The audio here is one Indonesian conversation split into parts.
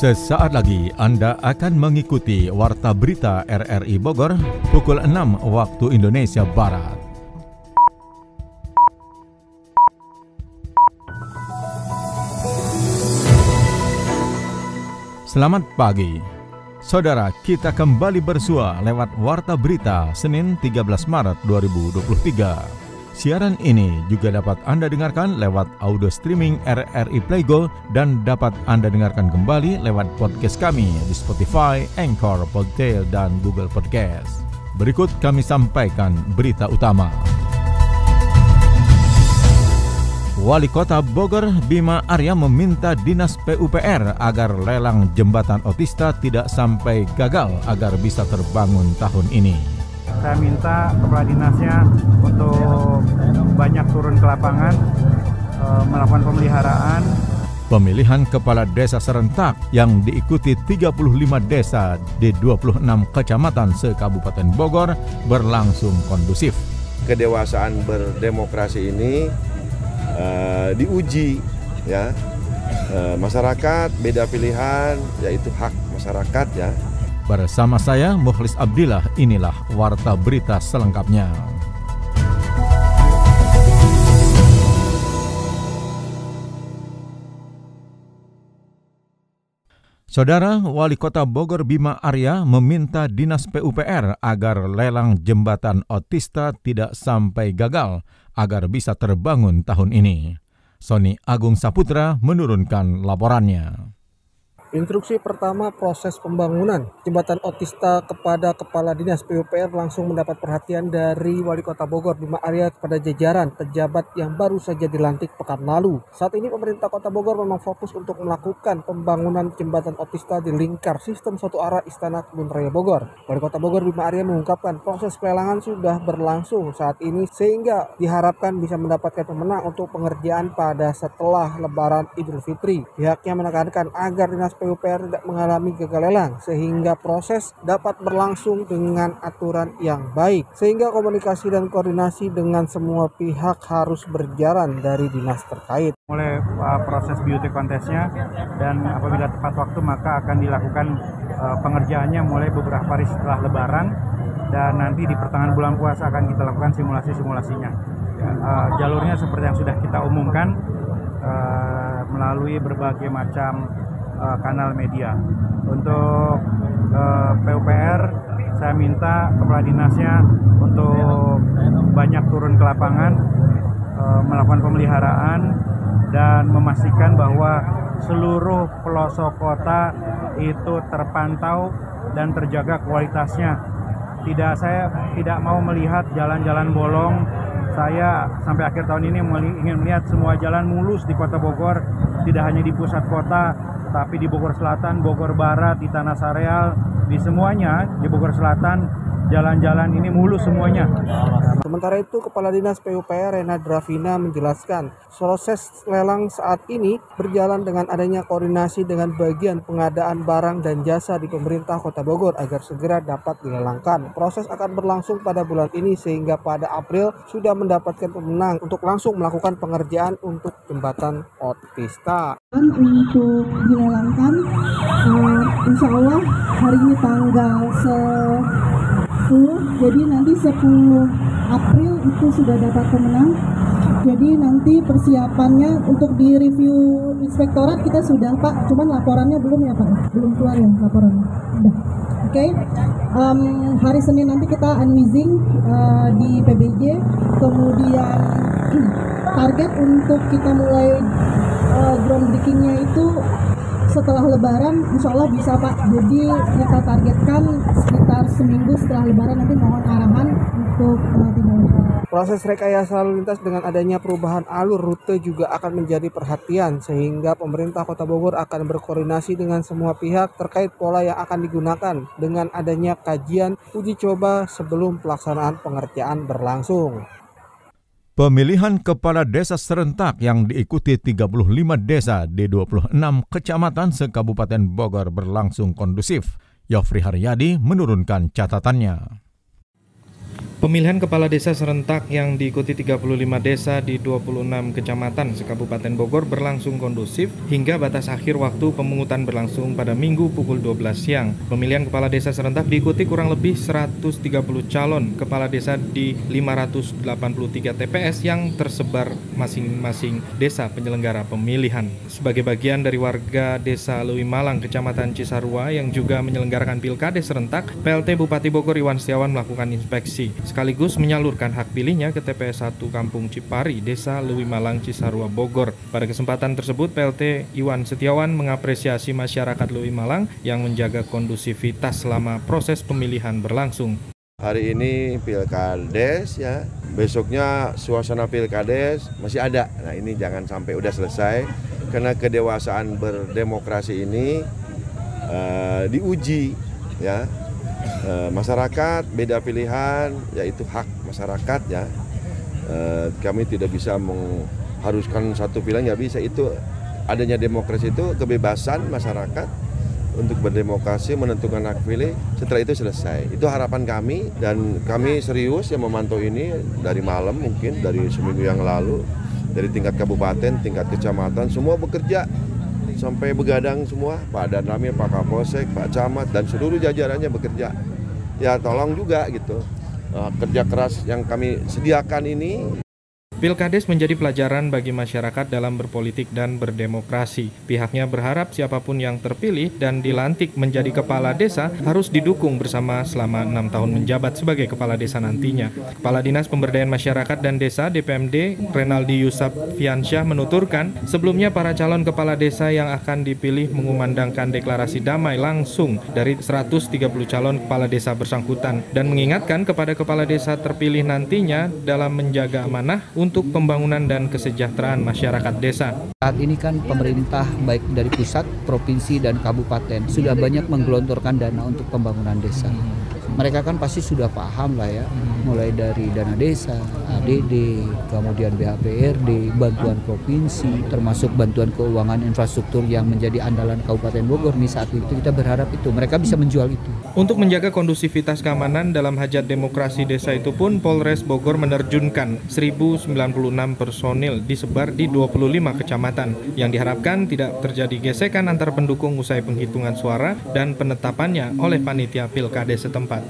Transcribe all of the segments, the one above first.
Sesaat lagi Anda akan mengikuti Warta Berita RRI Bogor pukul 6 waktu Indonesia Barat. Selamat pagi. Saudara, kita kembali bersua lewat Warta Berita Senin 13 Maret 2023. Siaran ini juga dapat Anda dengarkan lewat audio streaming RRI Playgo dan dapat Anda dengarkan kembali lewat podcast kami di Spotify, Anchor, Podtail, dan Google Podcast. Berikut kami sampaikan berita utama. Wali Kota Bogor Bima Arya meminta Dinas PUPR agar lelang jembatan otista tidak sampai gagal agar bisa terbangun tahun ini saya minta kepala dinasnya untuk banyak turun ke lapangan eh, melakukan pemeliharaan Pemilihan kepala desa serentak yang diikuti 35 desa di 26 kecamatan se-Kabupaten Bogor berlangsung kondusif. Kedewasaan berdemokrasi ini uh, diuji ya. Uh, masyarakat beda pilihan yaitu hak masyarakat ya Bersama saya Mukhlis Abdillah, inilah Warta Berita selengkapnya. Saudara Wali Kota Bogor Bima Arya meminta Dinas PUPR agar lelang jembatan otista tidak sampai gagal agar bisa terbangun tahun ini. Sony Agung Saputra menurunkan laporannya. Instruksi pertama proses pembangunan jembatan Otista kepada Kepala Dinas PUPR langsung mendapat perhatian dari Wali Kota Bogor Bima Arya kepada jajaran pejabat yang baru saja dilantik pekan lalu. Saat ini pemerintah Kota Bogor memang fokus untuk melakukan pembangunan jembatan Otista di lingkar sistem satu arah Istana Kebun Raya Bogor. Wali Kota Bogor Bima Arya mengungkapkan proses pelelangan sudah berlangsung saat ini sehingga diharapkan bisa mendapatkan pemenang untuk pengerjaan pada setelah Lebaran Idul Fitri. Pihaknya menekankan agar Dinas PUPR tidak mengalami gagal sehingga proses dapat berlangsung dengan aturan yang baik sehingga komunikasi dan koordinasi dengan semua pihak harus berjalan dari dinas terkait. Mulai uh, proses beauty contestnya dan apabila tepat waktu maka akan dilakukan uh, pengerjaannya mulai beberapa hari setelah Lebaran dan nanti di pertengahan bulan puasa akan kita lakukan simulasi-simulasinya. Ya, uh, jalurnya seperti yang sudah kita umumkan uh, melalui berbagai macam uh, kanal media. Untuk uh, eh, PUPR saya minta kepala dinasnya untuk banyak turun ke lapangan uh, melakukan pemeliharaan dan memastikan bahwa seluruh pelosok kota itu terpantau dan terjaga kualitasnya. Tidak saya tidak mau melihat jalan-jalan bolong. Saya sampai akhir tahun ini ingin melihat semua jalan mulus di Kota Bogor, tidak hanya di pusat kota, tapi di Bogor Selatan, Bogor Barat, di Tanah Sareal, di semuanya di Bogor Selatan jalan-jalan ini mulus semuanya. Sementara itu, Kepala Dinas PUPR Rena Dravina menjelaskan, proses lelang saat ini berjalan dengan adanya koordinasi dengan bagian pengadaan barang dan jasa di pemerintah Kota Bogor agar segera dapat dilelangkan. Proses akan berlangsung pada bulan ini sehingga pada April sudah mendapatkan pemenang untuk langsung melakukan pengerjaan untuk jembatan Otista. Untuk dilelangkan, uh, insya Allah hari ini tanggal se 10 jadi nanti 10 April itu sudah dapat pemenang. Jadi nanti persiapannya untuk di review inspektorat kita sudah Pak. Cuman laporannya belum ya Pak? Belum keluar ya laporannya? Udah. Oke okay. um, hari Senin nanti kita unwizing uh, di PBJ kemudian target untuk kita mulai uh, groundbreakingnya itu setelah lebaran insya Allah bisa Pak jadi kita targetkan sekitar seminggu setelah lebaran nanti mohon arahan untuk tidak Proses rekayasa lalu lintas dengan adanya perubahan alur rute juga akan menjadi perhatian sehingga pemerintah Kota Bogor akan berkoordinasi dengan semua pihak terkait pola yang akan digunakan dengan adanya kajian uji coba sebelum pelaksanaan pengerjaan berlangsung. Pemilihan kepala desa serentak yang diikuti 35 desa di 26 kecamatan se-Kabupaten Bogor berlangsung kondusif. Yofri Haryadi menurunkan catatannya. Pemilihan kepala desa serentak yang diikuti 35 desa di 26 kecamatan sekabupaten Bogor berlangsung kondusif hingga batas akhir waktu pemungutan berlangsung pada Minggu pukul 12 siang. Pemilihan kepala desa serentak diikuti kurang lebih 130 calon kepala desa di 583 TPS yang tersebar masing-masing desa penyelenggara pemilihan. Sebagai bagian dari warga desa Lewi Malang, Kecamatan Cisarua yang juga menyelenggarakan pilkades serentak, PLT Bupati Bogor Iwan Setiawan melakukan inspeksi sekaligus menyalurkan hak pilihnya ke TPS 1 Kampung Cipari, Desa Lewi Malang, Cisarua, Bogor. Pada kesempatan tersebut, PLT Iwan Setiawan mengapresiasi masyarakat Lewi Malang yang menjaga kondusivitas selama proses pemilihan berlangsung. Hari ini pilkades ya, besoknya suasana pilkades masih ada. Nah ini jangan sampai udah selesai karena kedewasaan berdemokrasi ini uh, diuji ya e, masyarakat beda pilihan yaitu hak masyarakat ya. E, kami tidak bisa mengharuskan satu pilihan nggak bisa. Itu adanya demokrasi itu kebebasan masyarakat untuk berdemokrasi menentukan hak pilih. Setelah itu selesai. Itu harapan kami dan kami serius yang memantau ini dari malam mungkin dari seminggu yang lalu. Dari tingkat kabupaten tingkat kecamatan semua bekerja sampai begadang semua Pak Dan Ramil, Pak Kapolsek, Pak Camat dan seluruh jajarannya bekerja. Ya tolong juga gitu. Eh, kerja keras yang kami sediakan ini Pilkades menjadi pelajaran bagi masyarakat dalam berpolitik dan berdemokrasi. Pihaknya berharap siapa pun yang terpilih dan dilantik menjadi kepala desa harus didukung bersama selama enam tahun menjabat sebagai kepala desa nantinya. Kepala Dinas Pemberdayaan Masyarakat dan Desa DPMD Renaldi Yusuf Fiansyah menuturkan, sebelumnya para calon kepala desa yang akan dipilih mengumandangkan deklarasi damai langsung dari 130 calon kepala desa bersangkutan dan mengingatkan kepada kepala desa terpilih nantinya dalam menjaga amanah untuk untuk pembangunan dan kesejahteraan masyarakat desa. Saat ini kan pemerintah baik dari pusat, provinsi dan kabupaten sudah banyak menggelontorkan dana untuk pembangunan desa mereka kan pasti sudah paham lah ya mulai dari dana desa, ADD, kemudian BHPRD, bantuan provinsi, termasuk bantuan keuangan infrastruktur yang menjadi andalan Kabupaten Bogor nih saat itu kita berharap itu mereka bisa menjual itu. Untuk menjaga kondusivitas keamanan dalam hajat demokrasi desa itu pun Polres Bogor menerjunkan 1096 personil disebar di 25 kecamatan yang diharapkan tidak terjadi gesekan antar pendukung usai penghitungan suara dan penetapannya oleh panitia pilkada setempat.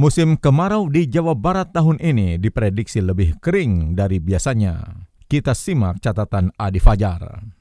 Musim kemarau di Jawa Barat tahun ini diprediksi lebih kering dari biasanya. Kita simak catatan Adi Fajar.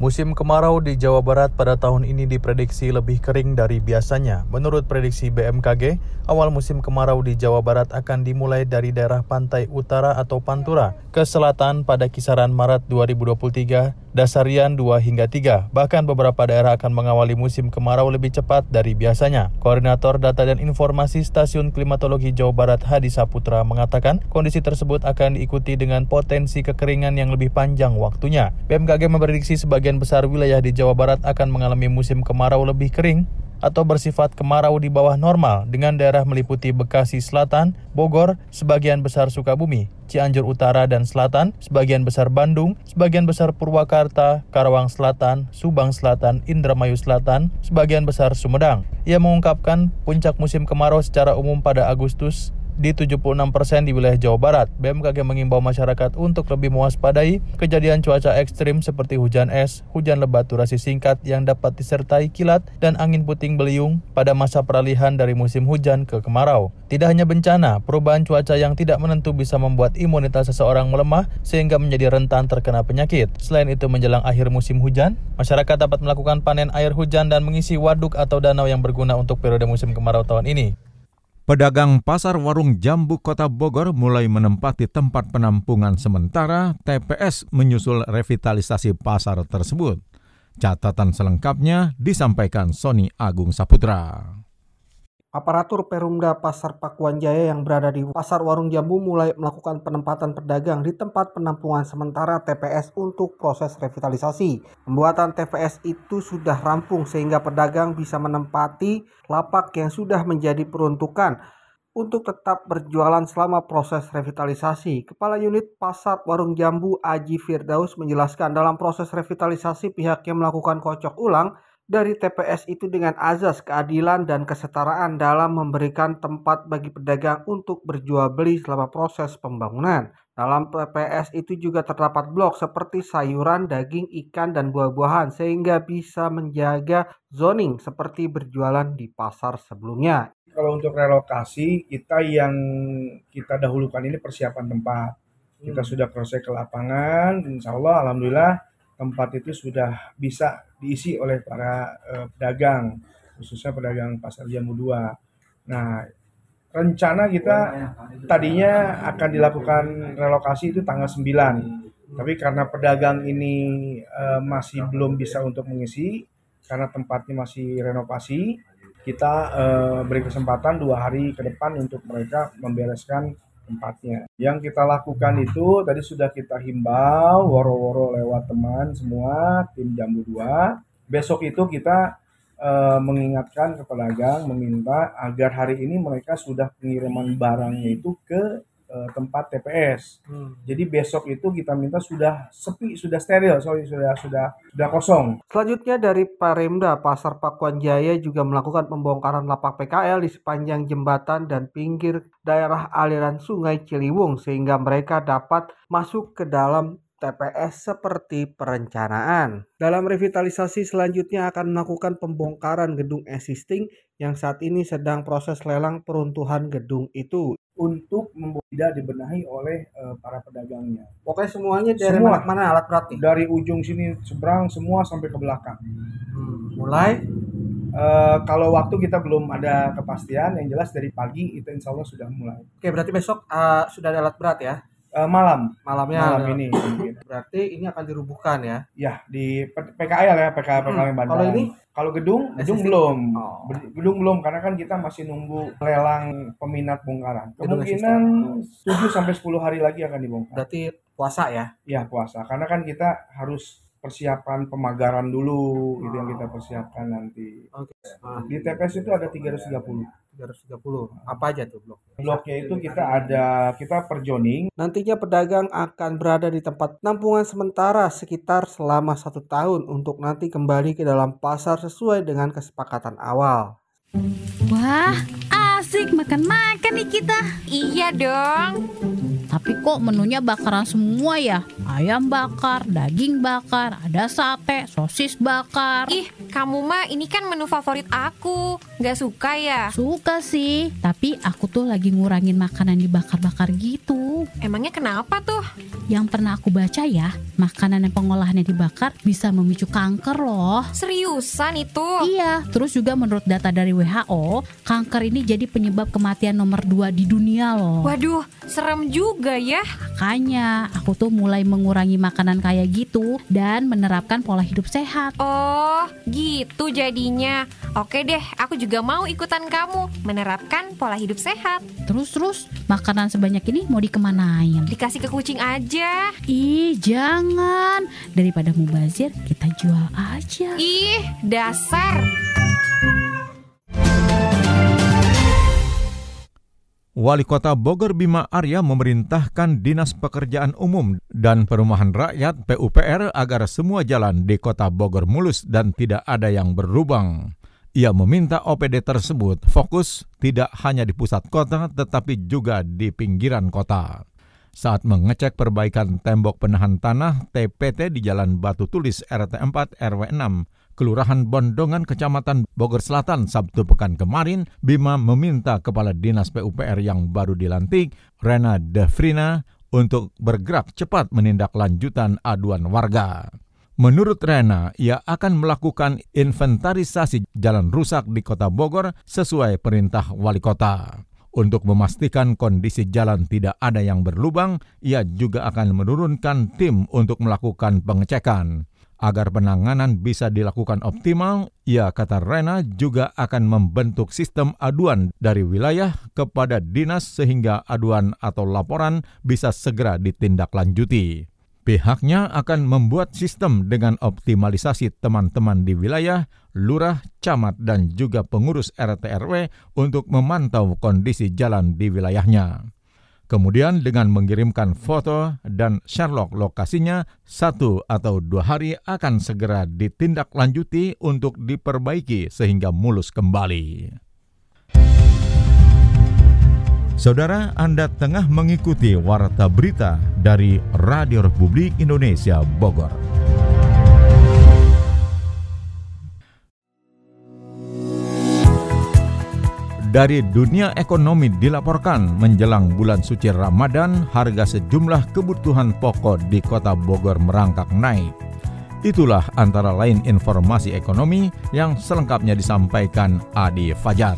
Musim kemarau di Jawa Barat pada tahun ini diprediksi lebih kering dari biasanya. Menurut prediksi BMKG, awal musim kemarau di Jawa Barat akan dimulai dari daerah pantai utara atau Pantura ke selatan pada kisaran Maret 2023 Dasarian 2 hingga 3. Bahkan beberapa daerah akan mengawali musim kemarau lebih cepat dari biasanya. Koordinator Data dan Informasi Stasiun Klimatologi Jawa Barat Hadi Saputra mengatakan kondisi tersebut akan diikuti dengan potensi kekeringan yang lebih panjang waktunya. BMKG memprediksi sebagian besar wilayah di Jawa Barat akan mengalami musim kemarau lebih kering atau bersifat kemarau di bawah normal dengan daerah meliputi Bekasi Selatan, Bogor, sebagian besar Sukabumi, Cianjur Utara dan Selatan, sebagian besar Bandung, sebagian besar Purwakarta, Karawang Selatan, Subang Selatan, Indramayu Selatan, sebagian besar Sumedang. Ia mengungkapkan puncak musim kemarau secara umum pada Agustus di 76% di wilayah Jawa Barat. BMKG mengimbau masyarakat untuk lebih mewaspadai kejadian cuaca ekstrim seperti hujan es, hujan lebat durasi singkat yang dapat disertai kilat dan angin puting beliung pada masa peralihan dari musim hujan ke kemarau. Tidak hanya bencana, perubahan cuaca yang tidak menentu bisa membuat imunitas seseorang melemah sehingga menjadi rentan terkena penyakit. Selain itu menjelang akhir musim hujan, masyarakat dapat melakukan panen air hujan dan mengisi waduk atau danau yang berguna untuk periode musim kemarau tahun ini. Pedagang pasar warung jambu kota Bogor mulai menempati tempat penampungan sementara TPS menyusul revitalisasi pasar tersebut. Catatan selengkapnya disampaikan Sony Agung Saputra. Aparatur Perumda Pasar Pakuan Jaya yang berada di Pasar Warung Jambu mulai melakukan penempatan pedagang di tempat penampungan sementara TPS untuk proses revitalisasi. Pembuatan TPS itu sudah rampung sehingga pedagang bisa menempati lapak yang sudah menjadi peruntukan untuk tetap berjualan selama proses revitalisasi. Kepala Unit Pasar Warung Jambu Aji Firdaus menjelaskan dalam proses revitalisasi pihaknya melakukan kocok ulang dari TPS itu dengan azas keadilan dan kesetaraan dalam memberikan tempat bagi pedagang untuk berjual beli selama proses pembangunan. Dalam TPS itu juga terdapat blok seperti sayuran, daging, ikan, dan buah-buahan sehingga bisa menjaga zoning seperti berjualan di pasar sebelumnya. Kalau untuk relokasi, kita yang kita dahulukan ini persiapan tempat. Kita hmm. sudah proses ke lapangan, insya Allah, Alhamdulillah tempat itu sudah bisa diisi oleh para uh, pedagang, khususnya pedagang pasar Jambu 2. Nah, rencana kita tadinya akan dilakukan relokasi itu tanggal 9 tapi karena pedagang ini uh, masih belum bisa untuk mengisi karena tempatnya masih renovasi kita uh, beri kesempatan dua hari ke depan untuk mereka membereskan tempatnya. Yang kita lakukan itu tadi sudah kita himbau woro-woro lewat teman semua tim jambu 2 besok itu kita uh, mengingatkan ke pedagang meminta agar hari ini mereka sudah pengiriman barangnya itu ke uh, tempat TPS. Hmm. Jadi besok itu kita minta sudah sepi, sudah steril, sorry sudah sudah sudah kosong. Selanjutnya dari Paremda Pasar Pakuan Jaya juga melakukan pembongkaran lapak PKL di sepanjang jembatan dan pinggir daerah aliran Sungai Ciliwung sehingga mereka dapat masuk ke dalam TPS seperti perencanaan. Dalam revitalisasi selanjutnya akan melakukan pembongkaran gedung existing yang saat ini sedang proses lelang peruntuhan gedung itu untuk tidak dibenahi oleh uh, para pedagangnya. Pokoknya semuanya dari semua, mana, mana alat beratnya? Dari ujung sini seberang semua sampai ke belakang. Hmm, mulai uh, kalau waktu kita belum ada kepastian, yang jelas dari pagi itu insya Allah sudah mulai. Oke, berarti besok uh, sudah ada alat berat ya? Uh, malam. Malamnya malam ini. berarti ini akan dirubuhkan ya? Ya di PKL ya PKL PKL hmm. kalau ini? kalau gedung gedung belum. Oh. gedung belum karena kan kita masih nunggu lelang peminat bongkaran. Kemungkinan 7 sampai 10 hari lagi akan dibongkar. Berarti puasa ya? Ya puasa. Karena kan kita harus persiapan pemagaran dulu oh. itu yang kita persiapkan nanti. Okay. Di TPS itu ada 330. 330. Apa aja tuh blok? Bloknya itu kita ada kita per zoning. Nantinya pedagang akan berada di tempat penampungan sementara sekitar selama satu tahun untuk nanti kembali ke dalam pasar sesuai dengan kesepakatan awal. Wah, asik makan-makan nih kita. Iya dong. Tapi kok menunya bakaran semua ya? Ayam bakar, daging bakar, ada sate, sosis bakar. Ih, kamu mah ini kan menu favorit aku. Gak suka ya? Suka sih, tapi aku tuh lagi ngurangin makanan dibakar-bakar gitu. Emangnya kenapa tuh? Yang pernah aku baca ya, makanan yang pengolahannya dibakar bisa memicu kanker loh. Seriusan itu? Iya, terus juga menurut data dari WHO, kanker ini jadi penyebab kematian nomor 2 di dunia loh. Waduh, serem juga juga ya. Makanya aku tuh mulai mengurangi makanan kayak gitu dan menerapkan pola hidup sehat. Oh, gitu jadinya. Oke deh, aku juga mau ikutan kamu menerapkan pola hidup sehat. Terus-terus, makanan sebanyak ini mau dikemanain? Dikasih ke kucing aja. Ih, jangan. Daripada mubazir, kita jual aja. Ih, dasar. Wali Kota Bogor Bima Arya memerintahkan Dinas Pekerjaan Umum dan Perumahan Rakyat PUPR agar semua jalan di Kota Bogor mulus dan tidak ada yang berlubang. Ia meminta OPD tersebut fokus tidak hanya di pusat kota tetapi juga di pinggiran kota. Saat mengecek perbaikan tembok penahan tanah TPT di Jalan Batu Tulis RT 4 RW 6 Kelurahan Bondongan, Kecamatan Bogor Selatan, Sabtu pekan kemarin, Bima meminta Kepala Dinas PUPR yang baru dilantik, Rena Defrina, untuk bergerak cepat menindaklanjutan aduan warga. Menurut Rena, ia akan melakukan inventarisasi jalan rusak di kota Bogor sesuai perintah wali kota. Untuk memastikan kondisi jalan tidak ada yang berlubang, ia juga akan menurunkan tim untuk melakukan pengecekan. Agar penanganan bisa dilakukan optimal, ia kata Rena juga akan membentuk sistem aduan dari wilayah kepada dinas sehingga aduan atau laporan bisa segera ditindaklanjuti. Pihaknya akan membuat sistem dengan optimalisasi teman-teman di wilayah, lurah, camat, dan juga pengurus RT RW untuk memantau kondisi jalan di wilayahnya. Kemudian dengan mengirimkan foto dan Sherlock lokasinya, satu atau dua hari akan segera ditindaklanjuti untuk diperbaiki sehingga mulus kembali. Saudara, Anda tengah mengikuti Warta Berita dari Radio Republik Indonesia Bogor. Dari dunia ekonomi dilaporkan menjelang bulan suci Ramadan, harga sejumlah kebutuhan pokok di kota Bogor merangkak naik. Itulah antara lain informasi ekonomi yang selengkapnya disampaikan Adi Fajar.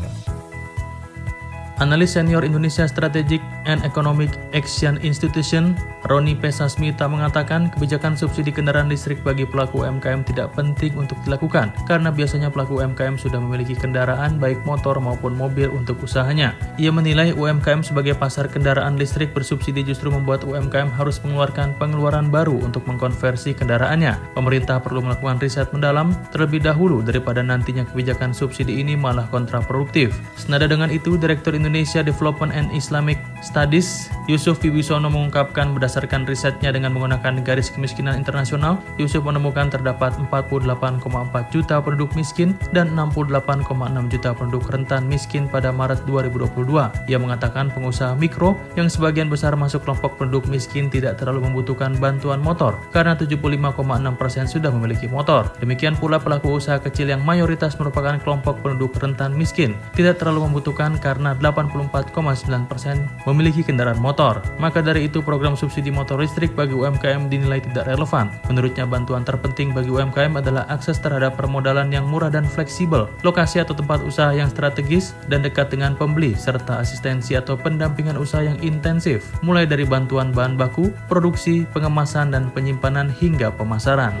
Analis senior Indonesia Strategic and Economic Action Institution, Roni Pesasmita mengatakan kebijakan subsidi kendaraan listrik bagi pelaku UMKM tidak penting untuk dilakukan karena biasanya pelaku UMKM sudah memiliki kendaraan baik motor maupun mobil untuk usahanya. Ia menilai UMKM sebagai pasar kendaraan listrik bersubsidi justru membuat UMKM harus mengeluarkan pengeluaran baru untuk mengkonversi kendaraannya. Pemerintah perlu melakukan riset mendalam terlebih dahulu daripada nantinya kebijakan subsidi ini malah kontraproduktif. Senada dengan itu, Direktur Indonesia Development and Islamic Studies, Yusuf Wibisono mengungkapkan berdasarkan risetnya dengan menggunakan garis kemiskinan internasional, Yusuf menemukan terdapat 48,4 juta penduduk miskin dan 68,6 juta penduduk rentan miskin pada Maret 2022. Ia mengatakan pengusaha mikro yang sebagian besar masuk kelompok penduduk miskin tidak terlalu membutuhkan bantuan motor karena 75,6 persen sudah memiliki motor. Demikian pula pelaku usaha kecil yang mayoritas merupakan kelompok penduduk rentan miskin tidak terlalu membutuhkan karena 84,9 persen memiliki kendaraan motor. Maka dari itu program subsidi motor listrik bagi UMKM dinilai tidak relevan. Menurutnya bantuan terpenting bagi UMKM adalah akses terhadap permodalan yang murah dan fleksibel, lokasi atau tempat usaha yang strategis dan dekat dengan pembeli, serta asistensi atau pendampingan usaha yang intensif, mulai dari bantuan bahan baku, produksi, pengemasan, dan penyimpanan hingga pemasaran.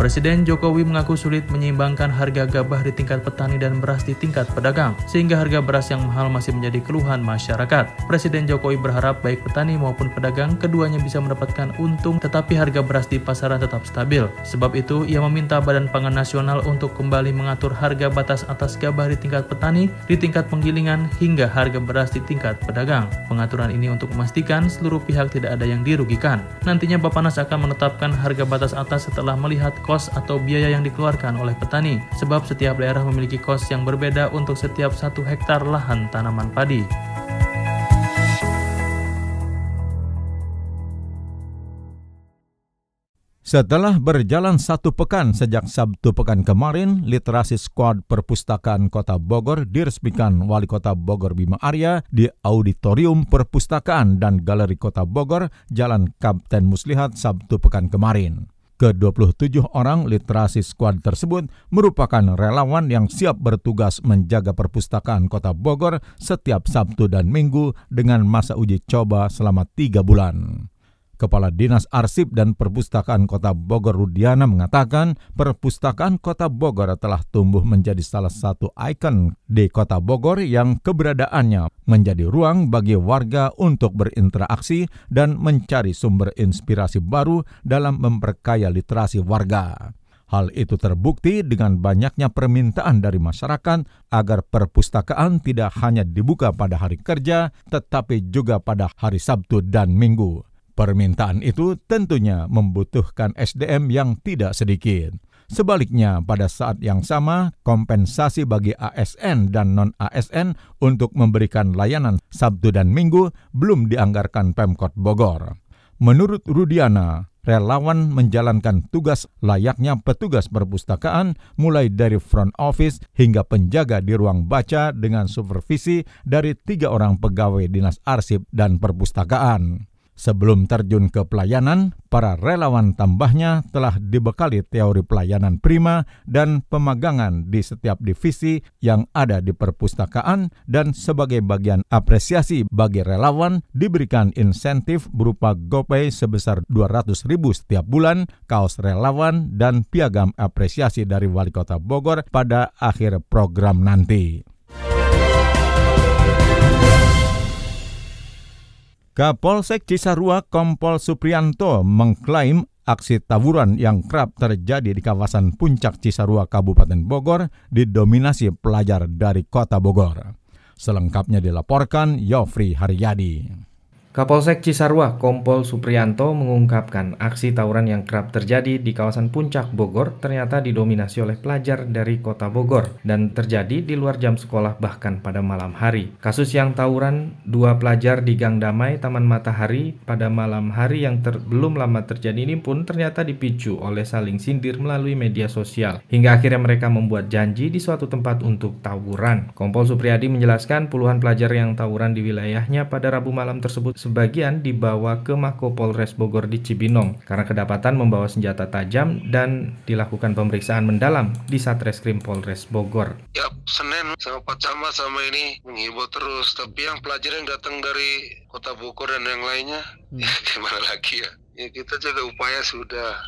Presiden Jokowi mengaku sulit menyeimbangkan harga gabah di tingkat petani dan beras di tingkat pedagang, sehingga harga beras yang mahal masih menjadi keluhan masyarakat. Presiden Jokowi berharap baik petani maupun pedagang keduanya bisa mendapatkan untung tetapi harga beras di pasaran tetap stabil. Sebab itu, ia meminta Badan Pangan Nasional untuk kembali mengatur harga batas atas gabah di tingkat petani, di tingkat penggilingan, hingga harga beras di tingkat pedagang. Pengaturan ini untuk memastikan seluruh pihak tidak ada yang dirugikan. Nantinya Bapanas akan menetapkan harga batas atas setelah melihat kos atau biaya yang dikeluarkan oleh petani, sebab setiap daerah memiliki kos yang berbeda untuk setiap satu hektar lahan tanaman padi. Setelah berjalan satu pekan sejak Sabtu pekan kemarin, Literasi Squad Perpustakaan Kota Bogor diresmikan Wali Kota Bogor Bima Arya di Auditorium Perpustakaan dan Galeri Kota Bogor, Jalan Kapten Muslihat Sabtu pekan kemarin. Ke-27 orang literasi squad tersebut merupakan relawan yang siap bertugas menjaga perpustakaan kota Bogor setiap Sabtu dan Minggu dengan masa uji coba selama tiga bulan. Kepala Dinas Arsip dan Perpustakaan Kota Bogor Rudiana mengatakan perpustakaan Kota Bogor telah tumbuh menjadi salah satu ikon di Kota Bogor yang keberadaannya menjadi ruang bagi warga untuk berinteraksi dan mencari sumber inspirasi baru dalam memperkaya literasi warga. Hal itu terbukti dengan banyaknya permintaan dari masyarakat agar perpustakaan tidak hanya dibuka pada hari kerja, tetapi juga pada hari Sabtu dan Minggu. Permintaan itu tentunya membutuhkan SDM yang tidak sedikit. Sebaliknya, pada saat yang sama, kompensasi bagi ASN dan non-ASN untuk memberikan layanan Sabtu dan Minggu belum dianggarkan Pemkot Bogor. Menurut Rudiana, relawan menjalankan tugas layaknya petugas perpustakaan mulai dari front office hingga penjaga di ruang baca dengan supervisi dari tiga orang pegawai dinas arsip dan perpustakaan. Sebelum terjun ke pelayanan, para relawan tambahnya telah dibekali teori pelayanan prima dan pemagangan di setiap divisi yang ada di perpustakaan dan sebagai bagian apresiasi bagi relawan diberikan insentif berupa GoPay sebesar 200 ribu setiap bulan, kaos relawan, dan piagam apresiasi dari Wali Kota Bogor pada akhir program nanti. Kapolsek Cisarua Kompol Suprianto mengklaim aksi tawuran yang kerap terjadi di kawasan Puncak Cisarua Kabupaten Bogor didominasi pelajar dari kota Bogor. Selengkapnya dilaporkan Yofri Haryadi. Kapolsek Cisarua Kompol Suprianto mengungkapkan aksi tawuran yang kerap terjadi di kawasan Puncak Bogor ternyata didominasi oleh pelajar dari kota Bogor dan terjadi di luar jam sekolah bahkan pada malam hari. Kasus yang tawuran dua pelajar di Gang Damai Taman Matahari pada malam hari yang ter belum lama terjadi ini pun ternyata dipicu oleh saling sindir melalui media sosial hingga akhirnya mereka membuat janji di suatu tempat untuk tawuran. Kompol Supriyadi menjelaskan puluhan pelajar yang tawuran di wilayahnya pada Rabu malam tersebut sebagian dibawa ke Mako Polres Bogor di Cibinong karena kedapatan membawa senjata tajam dan dilakukan pemeriksaan mendalam di Satreskrim Polres Bogor. Ya, Senin sama Pak Camat sama ini menghibur terus, tapi yang pelajar yang datang dari Kota Bogor dan yang lainnya, hmm. ya gimana lagi ya? Ya kita jaga upaya sudah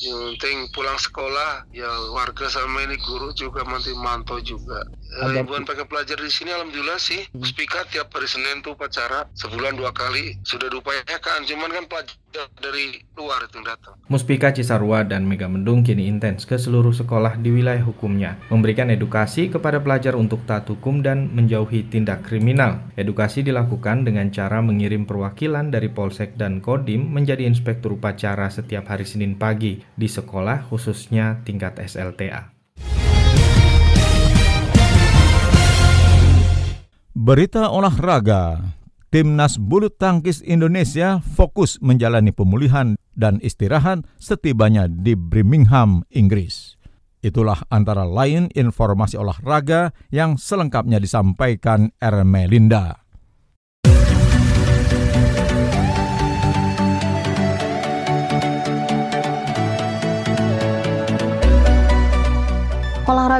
yang penting pulang sekolah ya warga sama ini guru juga nanti mantau juga ribuan pakai pelajar di sini alhamdulillah sih hmm. Spika tiap hari Senin tuh upacara sebulan dua kali sudah diupayakan cuman kan pelajar dari luar itu datang. Muspika Cisarua dan Mega Mendung kini intens ke seluruh sekolah di wilayah hukumnya, memberikan edukasi kepada pelajar untuk taat hukum dan menjauhi tindak kriminal. Edukasi dilakukan dengan cara mengirim perwakilan dari Polsek dan Kodim menjadi inspektur upacara setiap hari Senin pagi di sekolah khususnya tingkat SLTA. Berita olahraga. Timnas bulu tangkis Indonesia fokus menjalani pemulihan dan istirahat setibanya di Birmingham, Inggris. Itulah antara lain informasi olahraga yang selengkapnya disampaikan Ermelinda.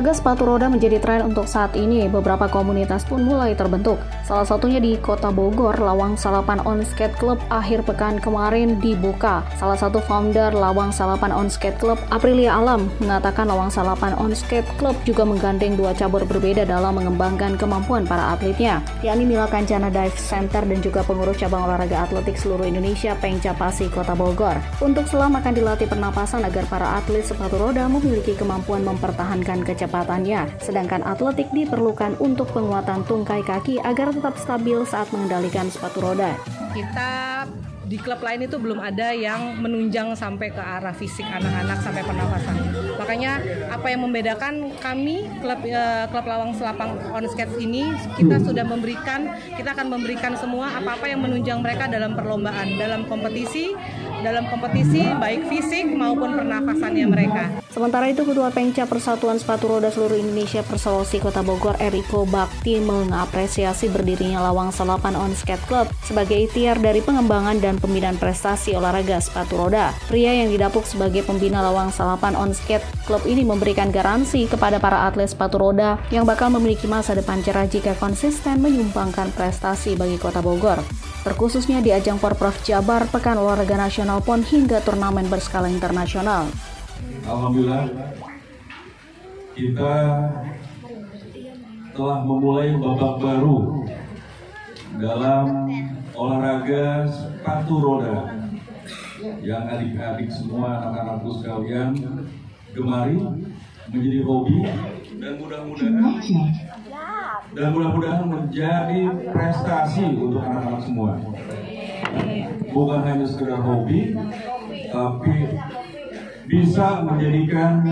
Olahraga sepatu roda menjadi tren untuk saat ini. Beberapa komunitas pun mulai terbentuk. Salah satunya di Kota Bogor, Lawang Salapan On Skate Club akhir pekan kemarin dibuka. Salah satu founder Lawang Salapan On Skate Club, Aprilia Alam, mengatakan Lawang Salapan On Skate Club juga menggandeng dua cabur berbeda dalam mengembangkan kemampuan para atletnya, yakni Mila Kancana Dive Center dan juga pengurus cabang olahraga atletik seluruh Indonesia Pengca Pasi Kota Bogor. Untuk selam akan dilatih pernapasan agar para atlet sepatu roda memiliki kemampuan mempertahankan kecepatannya, sedangkan atletik diperlukan untuk penguatan tungkai kaki agar tetap stabil saat mengendalikan sepatu roda. Kita di klub lain itu belum ada yang menunjang sampai ke arah fisik anak-anak sampai pernafasan. Makanya apa yang membedakan kami klub uh, klub Lawang Selapang on skate ini kita sudah memberikan kita akan memberikan semua apa-apa yang menunjang mereka dalam perlombaan, dalam kompetisi, dalam kompetisi baik fisik maupun pernafasannya mereka. Sementara itu Ketua Pengca Persatuan Sepatu Roda Seluruh Indonesia Persolosi Kota Bogor Eriko Bakti mengapresiasi berdirinya Lawang Selapan On Skate Club sebagai ikhtiar dari pengembangan dan pembinaan prestasi olahraga sepatu roda. Pria yang didapuk sebagai pembina Lawang Salapan On Skate Club ini memberikan garansi kepada para atlet sepatu roda yang bakal memiliki masa depan cerah jika konsisten menyumbangkan prestasi bagi kota Bogor. Terkhususnya di ajang Porprov Jabar, Pekan Olahraga Nasional PON hingga turnamen berskala internasional. Alhamdulillah kita telah memulai babak baru dalam olahraga sepatu roda yang adik-adik semua anak-anakku sekalian gemari menjadi hobi dan mudah-mudahan dan mudah-mudahan menjadi prestasi untuk anak-anak semua. Bukan hanya sekedar hobi tapi bisa menjadikan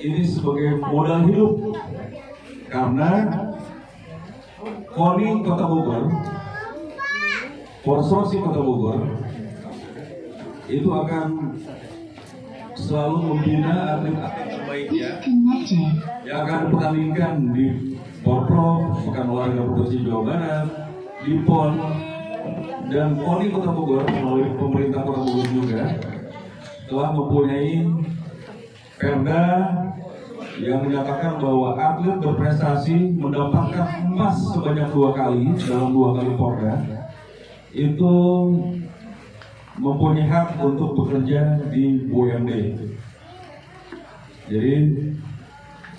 ini sebagai modal hidup. Karena KONI Kota Bogor, Konsorsi Kota Bogor itu akan selalu membina atlet-atlet terbaiknya yang akan dipertandingkan di Porprov, Pekan Olahraga Provinsi Jawa Barat, di PON, dan KONI Kota Bogor melalui pemerintah Kota Bogor juga telah mempunyai perda yang menyatakan bahwa atlet berprestasi mendapatkan emas sebanyak dua kali dalam dua kali Porda itu mempunyai hak untuk bekerja di BUMD. Jadi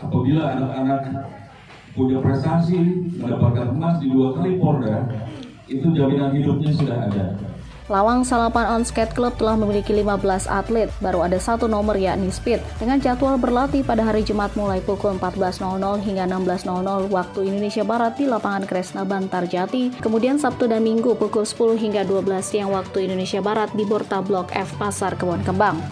apabila anak-anak punya prestasi mendapatkan emas di dua kali Porda, itu jaminan hidupnya sudah ada. Lawang Salapan On Skate Club telah memiliki 15 atlet, baru ada satu nomor yakni speed, dengan jadwal berlatih pada hari Jumat mulai pukul 14.00 hingga 16.00 waktu Indonesia Barat di lapangan Kresna Bantar Jati, kemudian Sabtu dan Minggu pukul 10 hingga 12 siang waktu Indonesia Barat di Borta Blok F Pasar Kebon Kembang.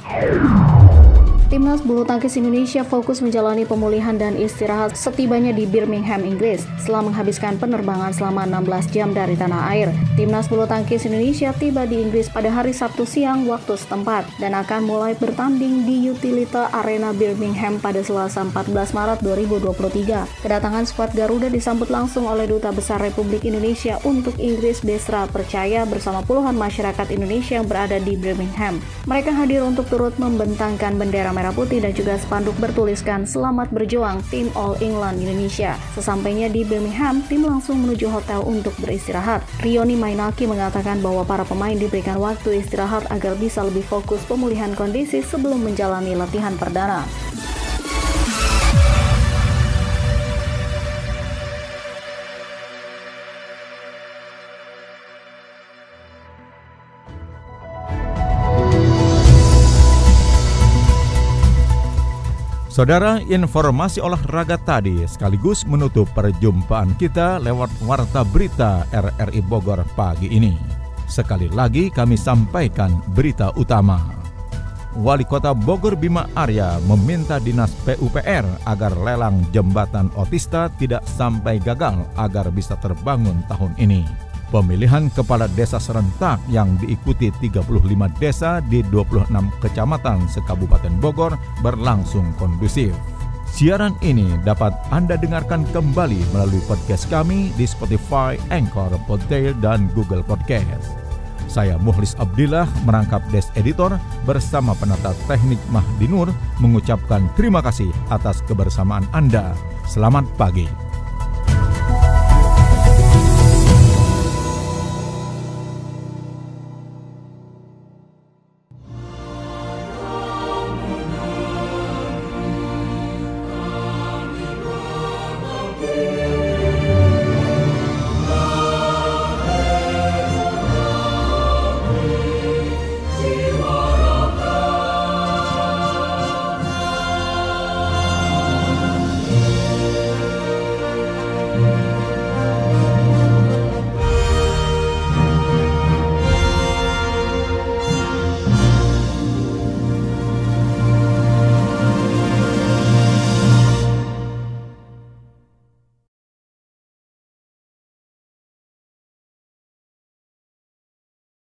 Timnas bulu tangkis Indonesia fokus menjalani pemulihan dan istirahat setibanya di Birmingham, Inggris setelah menghabiskan penerbangan selama 16 jam dari tanah air. Timnas bulu tangkis Indonesia tiba di Inggris pada hari Sabtu siang waktu setempat dan akan mulai bertanding di Utilita Arena Birmingham pada Selasa 14 Maret 2023. Kedatangan skuad Garuda disambut langsung oleh Duta Besar Republik Indonesia untuk Inggris Desra Percaya bersama puluhan masyarakat Indonesia yang berada di Birmingham. Mereka hadir untuk turut membentangkan bendera merah putih dan juga spanduk bertuliskan Selamat Berjuang Tim All England Indonesia. Sesampainya di Birmingham, tim langsung menuju hotel untuk beristirahat. Rioni Mainaki mengatakan bahwa para pemain diberikan waktu istirahat agar bisa lebih fokus pemulihan kondisi sebelum menjalani latihan perdana. Saudara, informasi olahraga tadi sekaligus menutup perjumpaan kita lewat Warta Berita RRI Bogor pagi ini. Sekali lagi kami sampaikan berita utama. Wali Kota Bogor Bima Arya meminta Dinas PUPR agar lelang jembatan otista tidak sampai gagal agar bisa terbangun tahun ini. Pemilihan kepala desa serentak yang diikuti 35 desa di 26 kecamatan sekabupaten Bogor berlangsung kondusif. Siaran ini dapat Anda dengarkan kembali melalui podcast kami di Spotify, Anchor, Podtail, dan Google Podcast. Saya Muhlis Abdillah merangkap Des Editor bersama penata teknik Mahdi Nur mengucapkan terima kasih atas kebersamaan Anda. Selamat pagi.